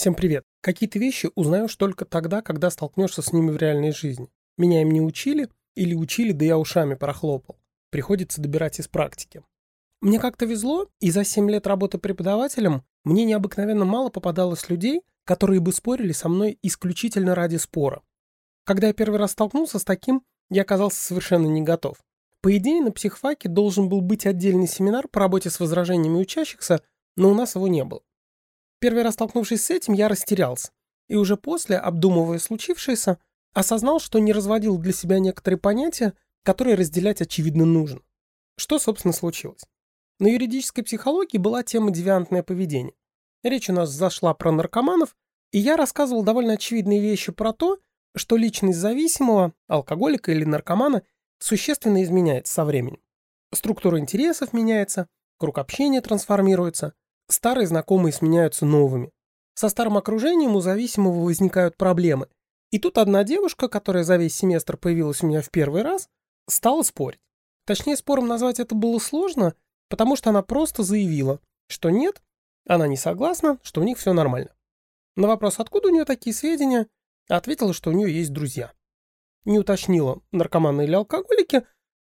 Всем привет. Какие-то вещи узнаешь только тогда, когда столкнешься с ними в реальной жизни. Меня им не учили, или учили, да я ушами прохлопал. Приходится добирать из практики. Мне как-то везло, и за 7 лет работы преподавателем мне необыкновенно мало попадалось людей, которые бы спорили со мной исключительно ради спора. Когда я первый раз столкнулся с таким, я оказался совершенно не готов. По идее, на психфаке должен был быть отдельный семинар по работе с возражениями учащихся, но у нас его не было. Первый раз столкнувшись с этим, я растерялся. И уже после, обдумывая случившееся, осознал, что не разводил для себя некоторые понятия, которые разделять очевидно нужно. Что, собственно, случилось? На юридической психологии была тема девиантное поведение. Речь у нас зашла про наркоманов, и я рассказывал довольно очевидные вещи про то, что личность зависимого, алкоголика или наркомана существенно изменяется со временем. Структура интересов меняется, круг общения трансформируется, старые знакомые сменяются новыми. Со старым окружением у зависимого возникают проблемы. И тут одна девушка, которая за весь семестр появилась у меня в первый раз, стала спорить. Точнее, спором назвать это было сложно, потому что она просто заявила, что нет, она не согласна, что у них все нормально. На вопрос, откуда у нее такие сведения, ответила, что у нее есть друзья. Не уточнила, наркоманы или алкоголики,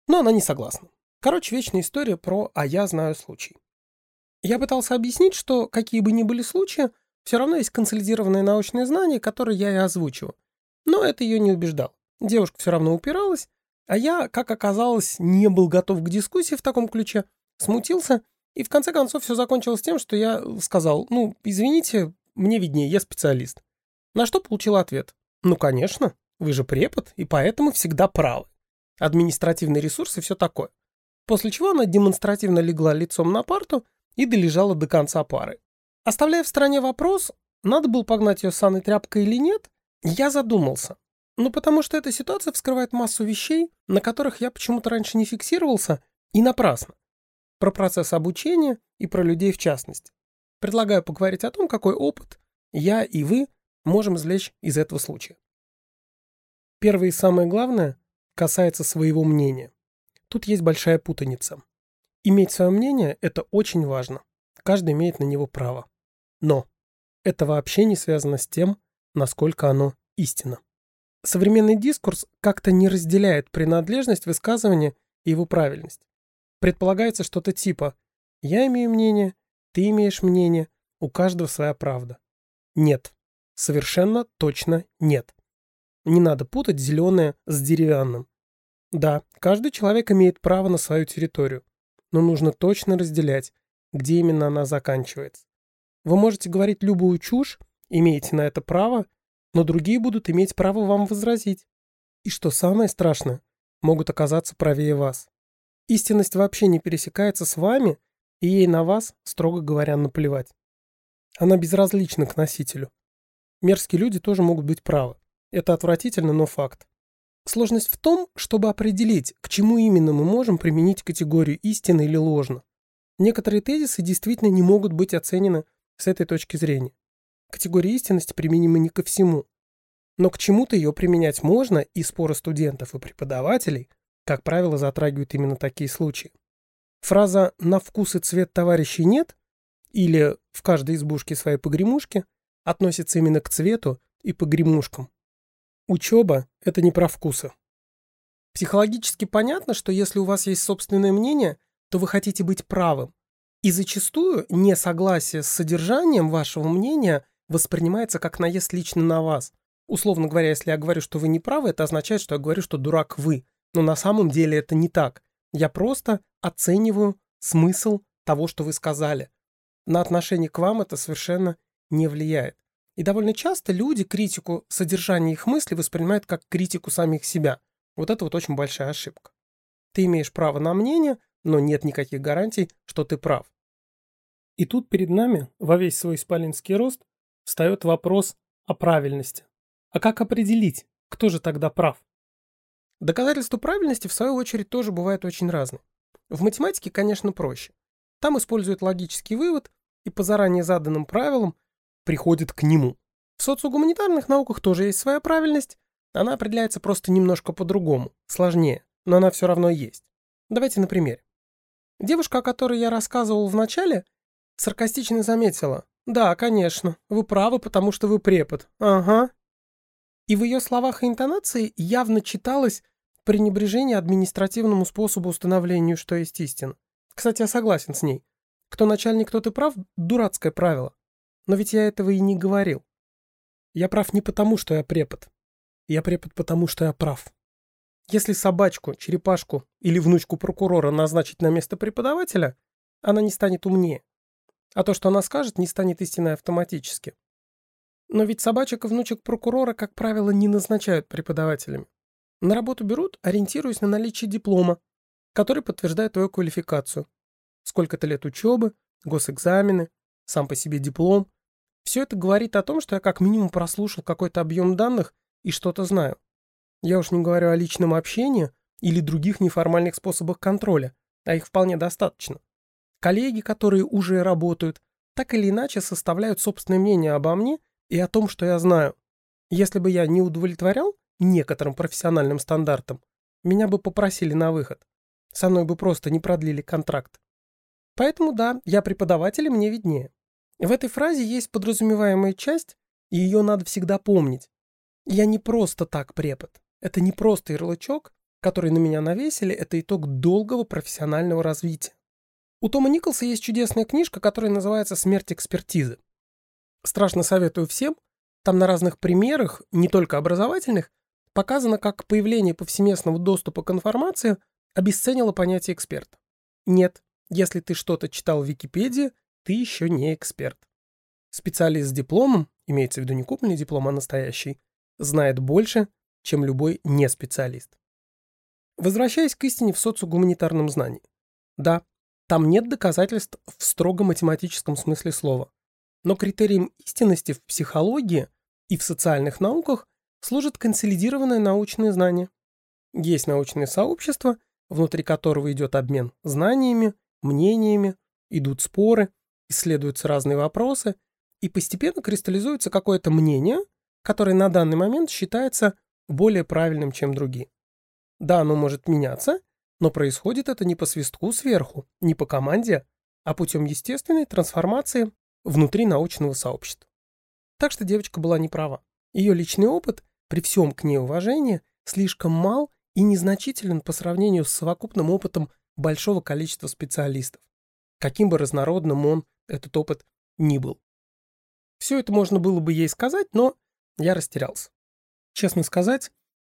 но она не согласна. Короче, вечная история про «а я знаю случай». Я пытался объяснить, что какие бы ни были случаи, все равно есть консолидированное научное знание, которое я и озвучиваю. Но это ее не убеждало. Девушка все равно упиралась, а я, как оказалось, не был готов к дискуссии в таком ключе, смутился, и в конце концов все закончилось тем, что я сказал, ну, извините, мне виднее, я специалист. На что получил ответ. Ну, конечно, вы же препод, и поэтому всегда правы. Ресурсы и все такое. После чего она демонстративно легла лицом на парту и долежала до конца пары. Оставляя в стороне вопрос, надо было погнать ее саной тряпкой или нет, я задумался. Ну, потому что эта ситуация вскрывает массу вещей, на которых я почему-то раньше не фиксировался, и напрасно. Про процесс обучения и про людей в частности. Предлагаю поговорить о том, какой опыт я и вы можем извлечь из этого случая. Первое и самое главное касается своего мнения. Тут есть большая путаница. Иметь свое мнение – это очень важно. Каждый имеет на него право. Но это вообще не связано с тем, насколько оно истинно. Современный дискурс как-то не разделяет принадлежность высказывания и его правильность. Предполагается что-то типа «я имею мнение», «ты имеешь мнение», «у каждого своя правда». Нет. Совершенно точно нет. Не надо путать зеленое с деревянным. Да, каждый человек имеет право на свою территорию но нужно точно разделять, где именно она заканчивается. Вы можете говорить любую чушь, имеете на это право, но другие будут иметь право вам возразить. И что самое страшное, могут оказаться правее вас. Истинность вообще не пересекается с вами, и ей на вас, строго говоря, наплевать. Она безразлична к носителю. Мерзкие люди тоже могут быть правы. Это отвратительно, но факт. Сложность в том, чтобы определить, к чему именно мы можем применить категорию истины или ложно. Некоторые тезисы действительно не могут быть оценены с этой точки зрения. Категория истинности применима не ко всему. Но к чему-то ее применять можно, и споры студентов и преподавателей, как правило, затрагивают именно такие случаи. Фраза «на вкус и цвет товарищей нет» или «в каждой избушке свои погремушки» относится именно к цвету и погремушкам. Учеба – это не про вкусы. Психологически понятно, что если у вас есть собственное мнение, то вы хотите быть правым. И зачастую несогласие с содержанием вашего мнения воспринимается как наезд лично на вас. Условно говоря, если я говорю, что вы не правы, это означает, что я говорю, что дурак вы. Но на самом деле это не так. Я просто оцениваю смысл того, что вы сказали. На отношение к вам это совершенно не влияет. И довольно часто люди критику содержания их мыслей воспринимают как критику самих себя. Вот это вот очень большая ошибка. Ты имеешь право на мнение, но нет никаких гарантий, что ты прав. И тут перед нами, во весь свой исполинский рост, встает вопрос о правильности. А как определить, кто же тогда прав? Доказательства правильности, в свою очередь, тоже бывают очень разные. В математике, конечно, проще. Там используют логический вывод и по заранее заданным правилам приходит к нему. В социогуманитарных науках тоже есть своя правильность, она определяется просто немножко по-другому, сложнее, но она все равно есть. Давайте на примере. Девушка, о которой я рассказывал в начале, саркастично заметила, Да, конечно. Вы правы, потому что вы препод. Ага. И в ее словах и интонации явно читалось пренебрежение административному способу установления, что есть истина. Кстати, я согласен с ней. Кто начальник, тот и прав – дурацкое правило. Но ведь я этого и не говорил. Я прав не потому, что я препод. Я препод потому, что я прав. Если собачку, черепашку или внучку прокурора назначить на место преподавателя, она не станет умнее. А то, что она скажет, не станет истиной автоматически. Но ведь собачек и внучек прокурора, как правило, не назначают преподавателями. На работу берут, ориентируясь на наличие диплома, который подтверждает твою квалификацию. Сколько-то лет учебы, госэкзамены, сам по себе диплом. Все это говорит о том, что я как минимум прослушал какой-то объем данных и что-то знаю. Я уж не говорю о личном общении или других неформальных способах контроля, а их вполне достаточно. Коллеги, которые уже работают, так или иначе составляют собственное мнение обо мне и о том, что я знаю. Если бы я не удовлетворял некоторым профессиональным стандартам, меня бы попросили на выход. Со мной бы просто не продлили контракт. Поэтому да, я преподаватель, и мне виднее. В этой фразе есть подразумеваемая часть, и ее надо всегда помнить. Я не просто так препод. Это не просто ярлычок, который на меня навесили, это итог долгого профессионального развития. У Тома Николса есть чудесная книжка, которая называется «Смерть экспертизы». Страшно советую всем. Там на разных примерах, не только образовательных, показано, как появление повсеместного доступа к информации обесценило понятие эксперта. Нет, если ты что-то читал в Википедии, ты еще не эксперт. Специалист с дипломом, имеется в виду не купленный диплом, а настоящий, знает больше, чем любой неспециалист. Возвращаясь к истине в социогуманитарном знании. Да, там нет доказательств в строго математическом смысле слова. Но критерием истинности в психологии и в социальных науках служит консолидированное научное знание. Есть научное сообщество, внутри которого идет обмен знаниями, мнениями, идут споры, исследуются разные вопросы, и постепенно кристаллизуется какое-то мнение, которое на данный момент считается более правильным, чем другие. Да, оно может меняться, но происходит это не по свистку сверху, не по команде, а путем естественной трансформации внутри научного сообщества. Так что девочка была не права. Ее личный опыт, при всем к ней уважении, слишком мал и незначителен по сравнению с совокупным опытом большого количества специалистов, каким бы разнородным он, этот опыт, ни был. Все это можно было бы ей сказать, но я растерялся. Честно сказать,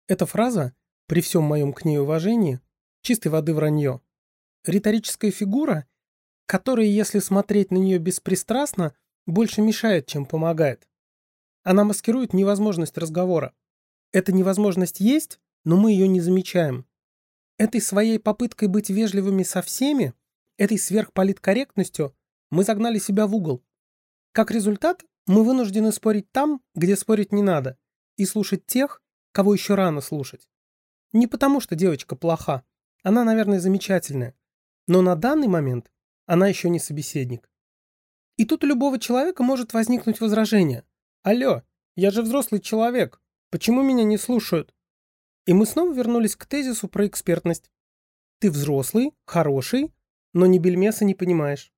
эта фраза, при всем моем к ней уважении, чистой воды вранье. Риторическая фигура, которая, если смотреть на нее беспристрастно, больше мешает, чем помогает. Она маскирует невозможность разговора. Эта невозможность есть, но мы ее не замечаем. Этой своей попыткой быть вежливыми со всеми, этой сверхполиткорректностью мы загнали себя в угол. Как результат, мы вынуждены спорить там, где спорить не надо, и слушать тех, кого еще рано слушать. Не потому, что девочка плоха. Она, наверное, замечательная. Но на данный момент она еще не собеседник. И тут у любого человека может возникнуть возражение. «Алло, я же взрослый человек. Почему меня не слушают?» И мы снова вернулись к тезису про экспертность. Ты взрослый, хороший, но ни бельмеса не понимаешь.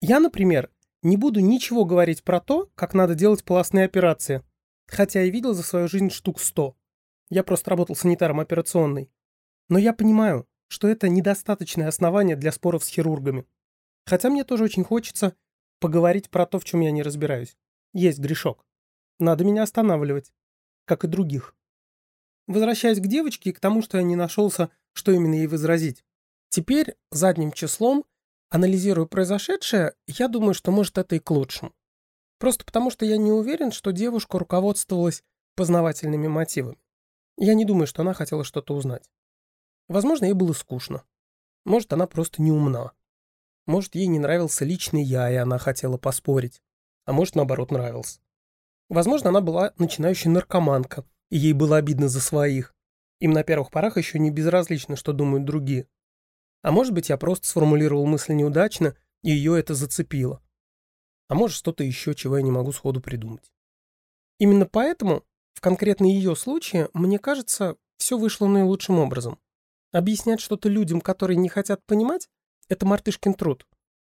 Я, например, не буду ничего говорить про то, как надо делать пластные операции. Хотя и видел за свою жизнь штук сто. Я просто работал санитаром операционной. Но я понимаю, что это недостаточное основание для споров с хирургами. Хотя мне тоже очень хочется поговорить про то, в чем я не разбираюсь. Есть грешок. Надо меня останавливать. Как и других. Возвращаясь к девочке и к тому, что я не нашелся, что именно ей возразить. Теперь, задним числом, анализируя произошедшее, я думаю, что может это и к лучшему. Просто потому, что я не уверен, что девушка руководствовалась познавательными мотивами. Я не думаю, что она хотела что-то узнать. Возможно, ей было скучно. Может, она просто не умна. Может, ей не нравился личный я, и она хотела поспорить. А может, наоборот, нравился. Возможно, она была начинающей наркоманка, и ей было обидно за своих. Им на первых порах еще не безразлично, что думают другие. А может быть, я просто сформулировал мысль неудачно, и ее это зацепило а может что-то еще, чего я не могу сходу придумать. Именно поэтому, в конкретно ее случае, мне кажется, все вышло наилучшим образом. Объяснять что-то людям, которые не хотят понимать, это мартышкин труд.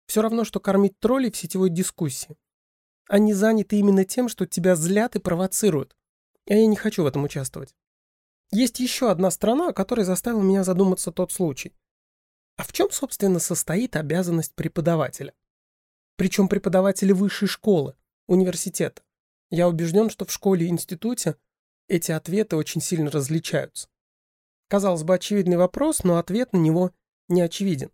Все равно, что кормить троллей в сетевой дискуссии. Они заняты именно тем, что тебя злят и провоцируют. А я не хочу в этом участвовать. Есть еще одна страна, о которой заставил меня задуматься тот случай. А в чем, собственно, состоит обязанность преподавателя? Причем преподавателя высшей школы, университета. Я убежден, что в школе и институте эти ответы очень сильно различаются. Казалось бы, очевидный вопрос, но ответ на него не очевиден.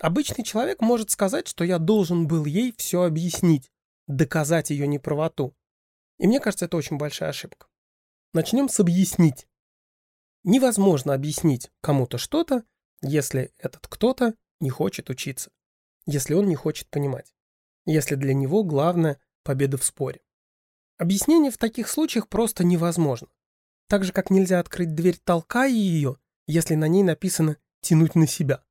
Обычный человек может сказать, что я должен был ей все объяснить, доказать ее неправоту. И мне кажется, это очень большая ошибка. Начнем с объяснить. Невозможно объяснить кому-то что-то, если этот кто-то не хочет учиться, если он не хочет понимать, если для него главное – победа в споре. Объяснение в таких случаях просто невозможно. Так же, как нельзя открыть дверь, толкая ее, если на ней написано «тянуть на себя».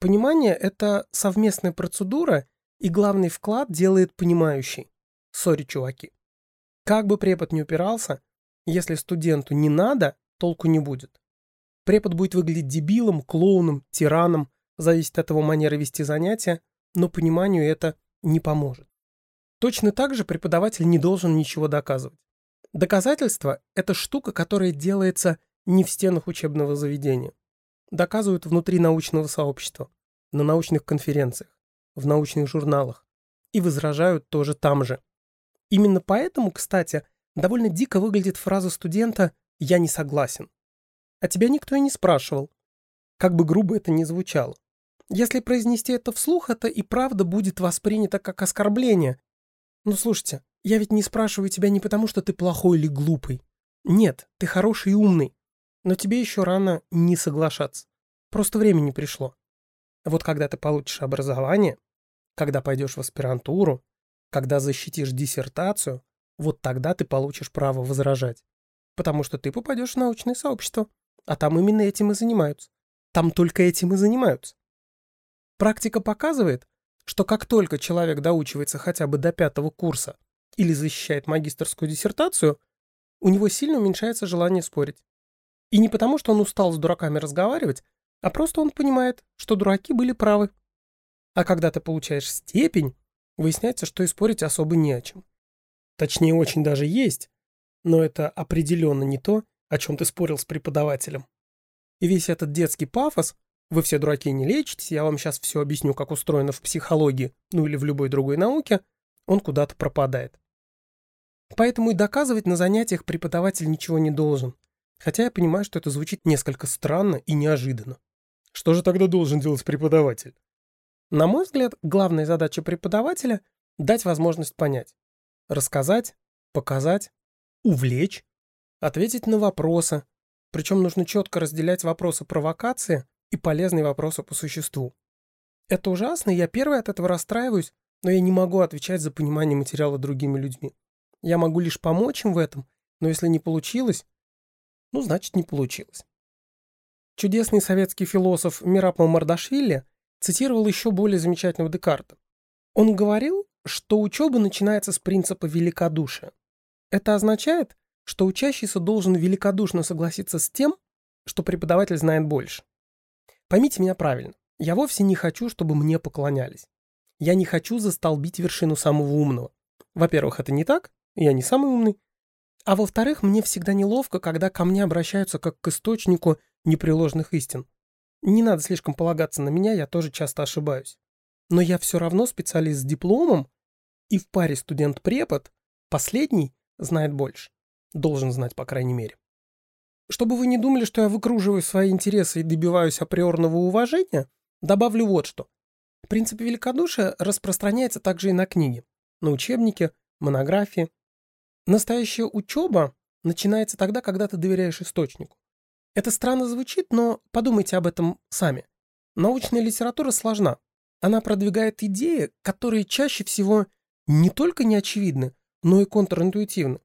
Понимание – это совместная процедура, и главный вклад делает понимающий. Сори, чуваки. Как бы препод не упирался, если студенту не надо, толку не будет. Препод будет выглядеть дебилом, клоуном, тираном, зависит от его манеры вести занятия, но пониманию это не поможет. Точно так же преподаватель не должен ничего доказывать. Доказательство – это штука, которая делается не в стенах учебного заведения. Доказывают внутри научного сообщества, на научных конференциях, в научных журналах. И возражают тоже там же. Именно поэтому, кстати, довольно дико выглядит фраза студента «я не согласен». А тебя никто и не спрашивал. Как бы грубо это ни звучало. Если произнести это вслух, это и правда будет воспринято как оскорбление, ну слушайте, я ведь не спрашиваю тебя не потому, что ты плохой или глупый. Нет, ты хороший и умный. Но тебе еще рано не соглашаться. Просто времени пришло. Вот когда ты получишь образование, когда пойдешь в аспирантуру, когда защитишь диссертацию, вот тогда ты получишь право возражать. Потому что ты попадешь в научное сообщество, а там именно этим и занимаются. Там только этим и занимаются. Практика показывает, что как только человек доучивается хотя бы до пятого курса или защищает магистрскую диссертацию, у него сильно уменьшается желание спорить. И не потому, что он устал с дураками разговаривать, а просто он понимает, что дураки были правы. А когда ты получаешь степень, выясняется, что и спорить особо не о чем. Точнее, очень даже есть, но это определенно не то, о чем ты спорил с преподавателем. И весь этот детский пафос вы все дураки не лечитесь, я вам сейчас все объясню, как устроено в психологии, ну или в любой другой науке, он куда-то пропадает. Поэтому и доказывать на занятиях преподаватель ничего не должен. Хотя я понимаю, что это звучит несколько странно и неожиданно. Что же тогда должен делать преподаватель? На мой взгляд, главная задача преподавателя – дать возможность понять. Рассказать, показать, увлечь, ответить на вопросы. Причем нужно четко разделять вопросы провокации и полезные вопросы по существу. Это ужасно, я первый от этого расстраиваюсь, но я не могу отвечать за понимание материала другими людьми. Я могу лишь помочь им в этом, но если не получилось, ну, значит, не получилось. Чудесный советский философ Мирапов Мардашвили цитировал еще более замечательного Декарта. Он говорил, что учеба начинается с принципа великодушия. Это означает, что учащийся должен великодушно согласиться с тем, что преподаватель знает больше. Поймите меня правильно. Я вовсе не хочу, чтобы мне поклонялись. Я не хочу застолбить вершину самого умного. Во-первых, это не так, я не самый умный. А во-вторых, мне всегда неловко, когда ко мне обращаются как к источнику непреложных истин. Не надо слишком полагаться на меня, я тоже часто ошибаюсь. Но я все равно специалист с дипломом, и в паре студент-препод последний знает больше. Должен знать, по крайней мере. Чтобы вы не думали, что я выкруживаю свои интересы и добиваюсь априорного уважения, добавлю вот что. Принцип великодушия распространяется также и на книги, на учебники, монографии. Настоящая учеба начинается тогда, когда ты доверяешь источнику. Это странно звучит, но подумайте об этом сами. Научная литература сложна. Она продвигает идеи, которые чаще всего не только не очевидны, но и контринтуитивны.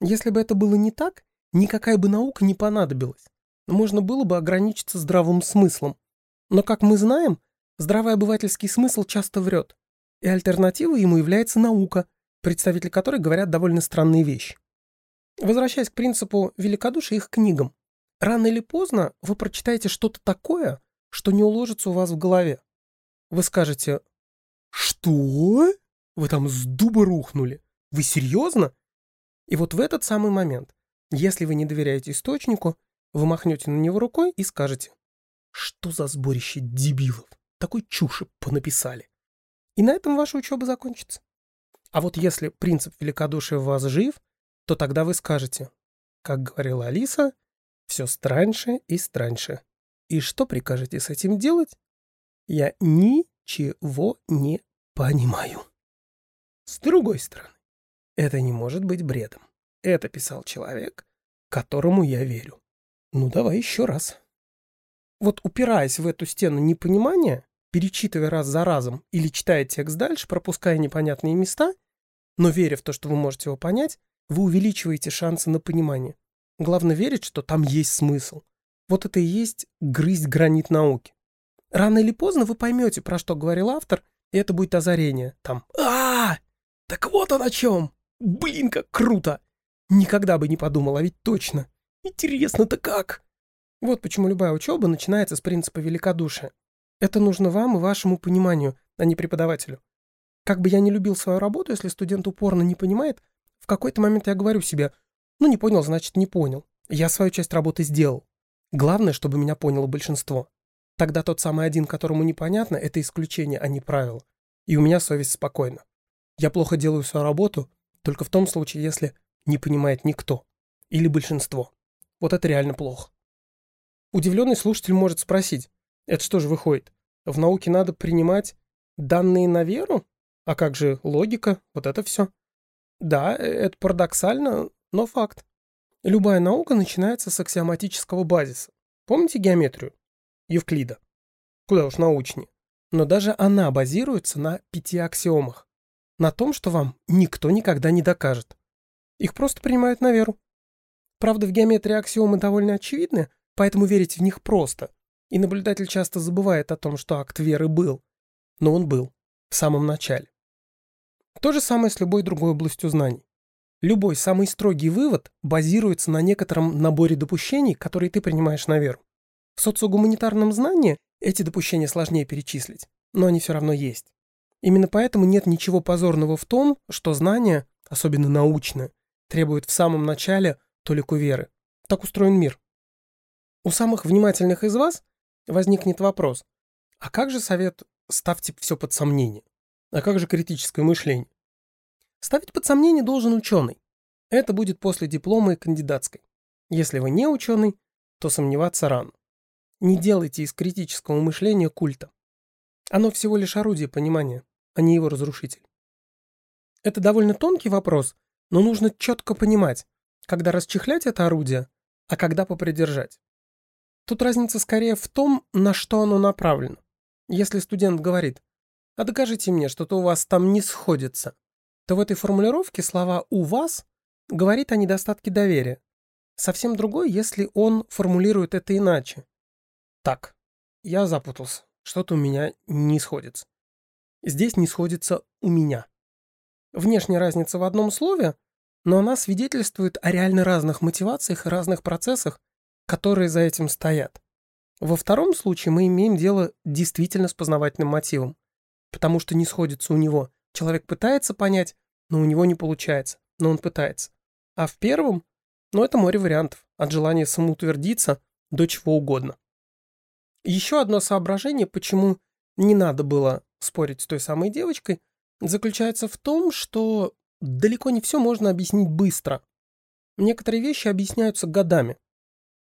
Если бы это было не так, никакая бы наука не понадобилась. Можно было бы ограничиться здравым смыслом. Но, как мы знаем, здравый обывательский смысл часто врет. И альтернативой ему является наука, представители которой говорят довольно странные вещи. Возвращаясь к принципу великодушия их книгам. Рано или поздно вы прочитаете что-то такое, что не уложится у вас в голове. Вы скажете «Что?» Вы там с дуба рухнули. Вы серьезно? И вот в этот самый момент, если вы не доверяете источнику, вы махнете на него рукой и скажете, что за сборище дебилов, такой чуши понаписали. И на этом ваша учеба закончится. А вот если принцип великодушия в вас жив, то тогда вы скажете, как говорила Алиса, все страньше и страньше. И что прикажете с этим делать? Я ничего не понимаю. С другой стороны, это не может быть бредом. Это писал человек, которому я верю. Ну, давай еще раз. Вот упираясь в эту стену непонимания, перечитывая раз за разом или читая текст дальше, пропуская непонятные места, но веря в то, что вы можете его понять, вы увеличиваете шансы на понимание. Главное верить, что там есть смысл. Вот это и есть грызть гранит науки. Рано или поздно вы поймете, про что говорил автор, и это будет озарение. Там а, -а, -а Так вот он о чем! Блин, как круто! Никогда бы не подумал, а ведь точно. Интересно-то как? Вот почему любая учеба начинается с принципа великодушия. Это нужно вам и вашему пониманию, а не преподавателю. Как бы я не любил свою работу, если студент упорно не понимает, в какой-то момент я говорю себе, ну не понял, значит не понял. Я свою часть работы сделал. Главное, чтобы меня поняло большинство. Тогда тот самый один, которому непонятно, это исключение, а не правило. И у меня совесть спокойна. Я плохо делаю свою работу только в том случае, если не понимает никто. Или большинство. Вот это реально плохо. Удивленный слушатель может спросить, это что же выходит? В науке надо принимать данные на веру? А как же логика? Вот это все. Да, э, это парадоксально, но факт. Любая наука начинается с аксиоматического базиса. Помните геометрию? Евклида. Куда уж научнее. Но даже она базируется на пяти аксиомах. На том, что вам никто никогда не докажет. Их просто принимают на веру. Правда, в геометрии аксиомы довольно очевидны, поэтому верить в них просто. И наблюдатель часто забывает о том, что акт веры был. Но он был. В самом начале. То же самое с любой другой областью знаний. Любой самый строгий вывод базируется на некотором наборе допущений, которые ты принимаешь на веру. В социогуманитарном знании эти допущения сложнее перечислить, но они все равно есть. Именно поэтому нет ничего позорного в том, что знание, особенно научное, требует в самом начале толику веры. Так устроен мир. У самых внимательных из вас возникнет вопрос, а как же совет «ставьте все под сомнение»? А как же критическое мышление? Ставить под сомнение должен ученый. Это будет после диплома и кандидатской. Если вы не ученый, то сомневаться рано. Не делайте из критического мышления культа. Оно всего лишь орудие понимания, а не его разрушитель. Это довольно тонкий вопрос, но нужно четко понимать, когда расчехлять это орудие, а когда попридержать. Тут разница скорее в том, на что оно направлено. Если студент говорит, а докажите мне, что-то у вас там не сходится, то в этой формулировке слова «у вас» говорит о недостатке доверия. Совсем другой, если он формулирует это иначе. Так, я запутался. Что-то у меня не сходится. Здесь не сходится «у меня». Внешняя разница в одном слове, но она свидетельствует о реально разных мотивациях и разных процессах, которые за этим стоят. Во втором случае мы имеем дело действительно с познавательным мотивом, потому что не сходится у него Человек пытается понять, но у него не получается, но он пытается. А в первом, ну это море вариантов, от желания самоутвердиться до чего угодно. Еще одно соображение, почему не надо было спорить с той самой девочкой, заключается в том, что далеко не все можно объяснить быстро. Некоторые вещи объясняются годами.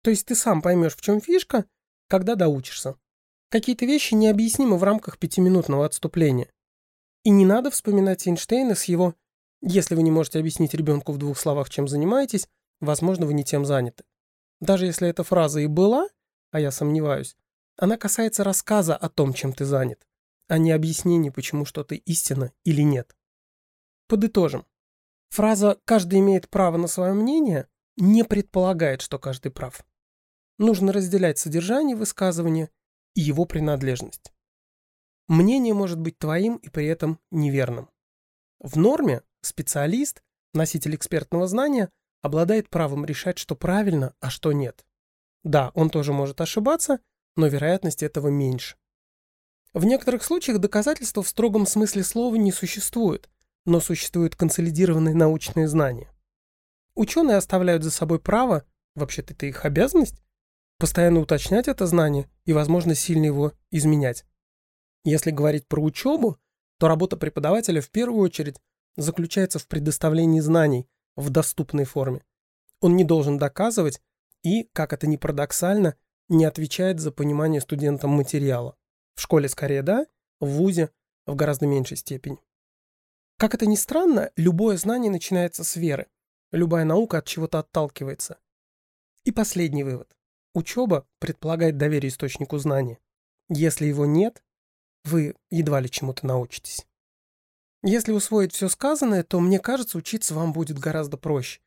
То есть ты сам поймешь, в чем фишка, когда доучишься. Какие-то вещи необъяснимы в рамках пятиминутного отступления. И не надо вспоминать Эйнштейна с его «если вы не можете объяснить ребенку в двух словах, чем занимаетесь, возможно, вы не тем заняты». Даже если эта фраза и была, а я сомневаюсь, она касается рассказа о том, чем ты занят, а не объяснения, почему что-то истина или нет. Подытожим. Фраза «каждый имеет право на свое мнение» не предполагает, что каждый прав. Нужно разделять содержание высказывания и его принадлежность. Мнение может быть твоим и при этом неверным. В норме специалист, носитель экспертного знания, обладает правом решать, что правильно, а что нет. Да, он тоже может ошибаться, но вероятность этого меньше. В некоторых случаях доказательства в строгом смысле слова не существует, но существуют консолидированные научные знания. Ученые оставляют за собой право, вообще-то это их обязанность, постоянно уточнять это знание и, возможно, сильно его изменять. Если говорить про учебу, то работа преподавателя в первую очередь заключается в предоставлении знаний в доступной форме. Он не должен доказывать и, как это ни парадоксально, не отвечает за понимание студентам материала. В школе скорее да, в ВУЗе в гораздо меньшей степени. Как это ни странно, любое знание начинается с веры. Любая наука от чего-то отталкивается. И последний вывод. Учеба предполагает доверие источнику знания. Если его нет, вы едва ли чему-то научитесь. Если усвоить все сказанное, то, мне кажется, учиться вам будет гораздо проще.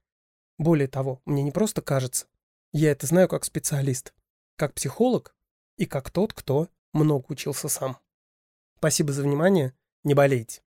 Более того, мне не просто кажется. Я это знаю как специалист, как психолог и как тот, кто много учился сам. Спасибо за внимание. Не болейте.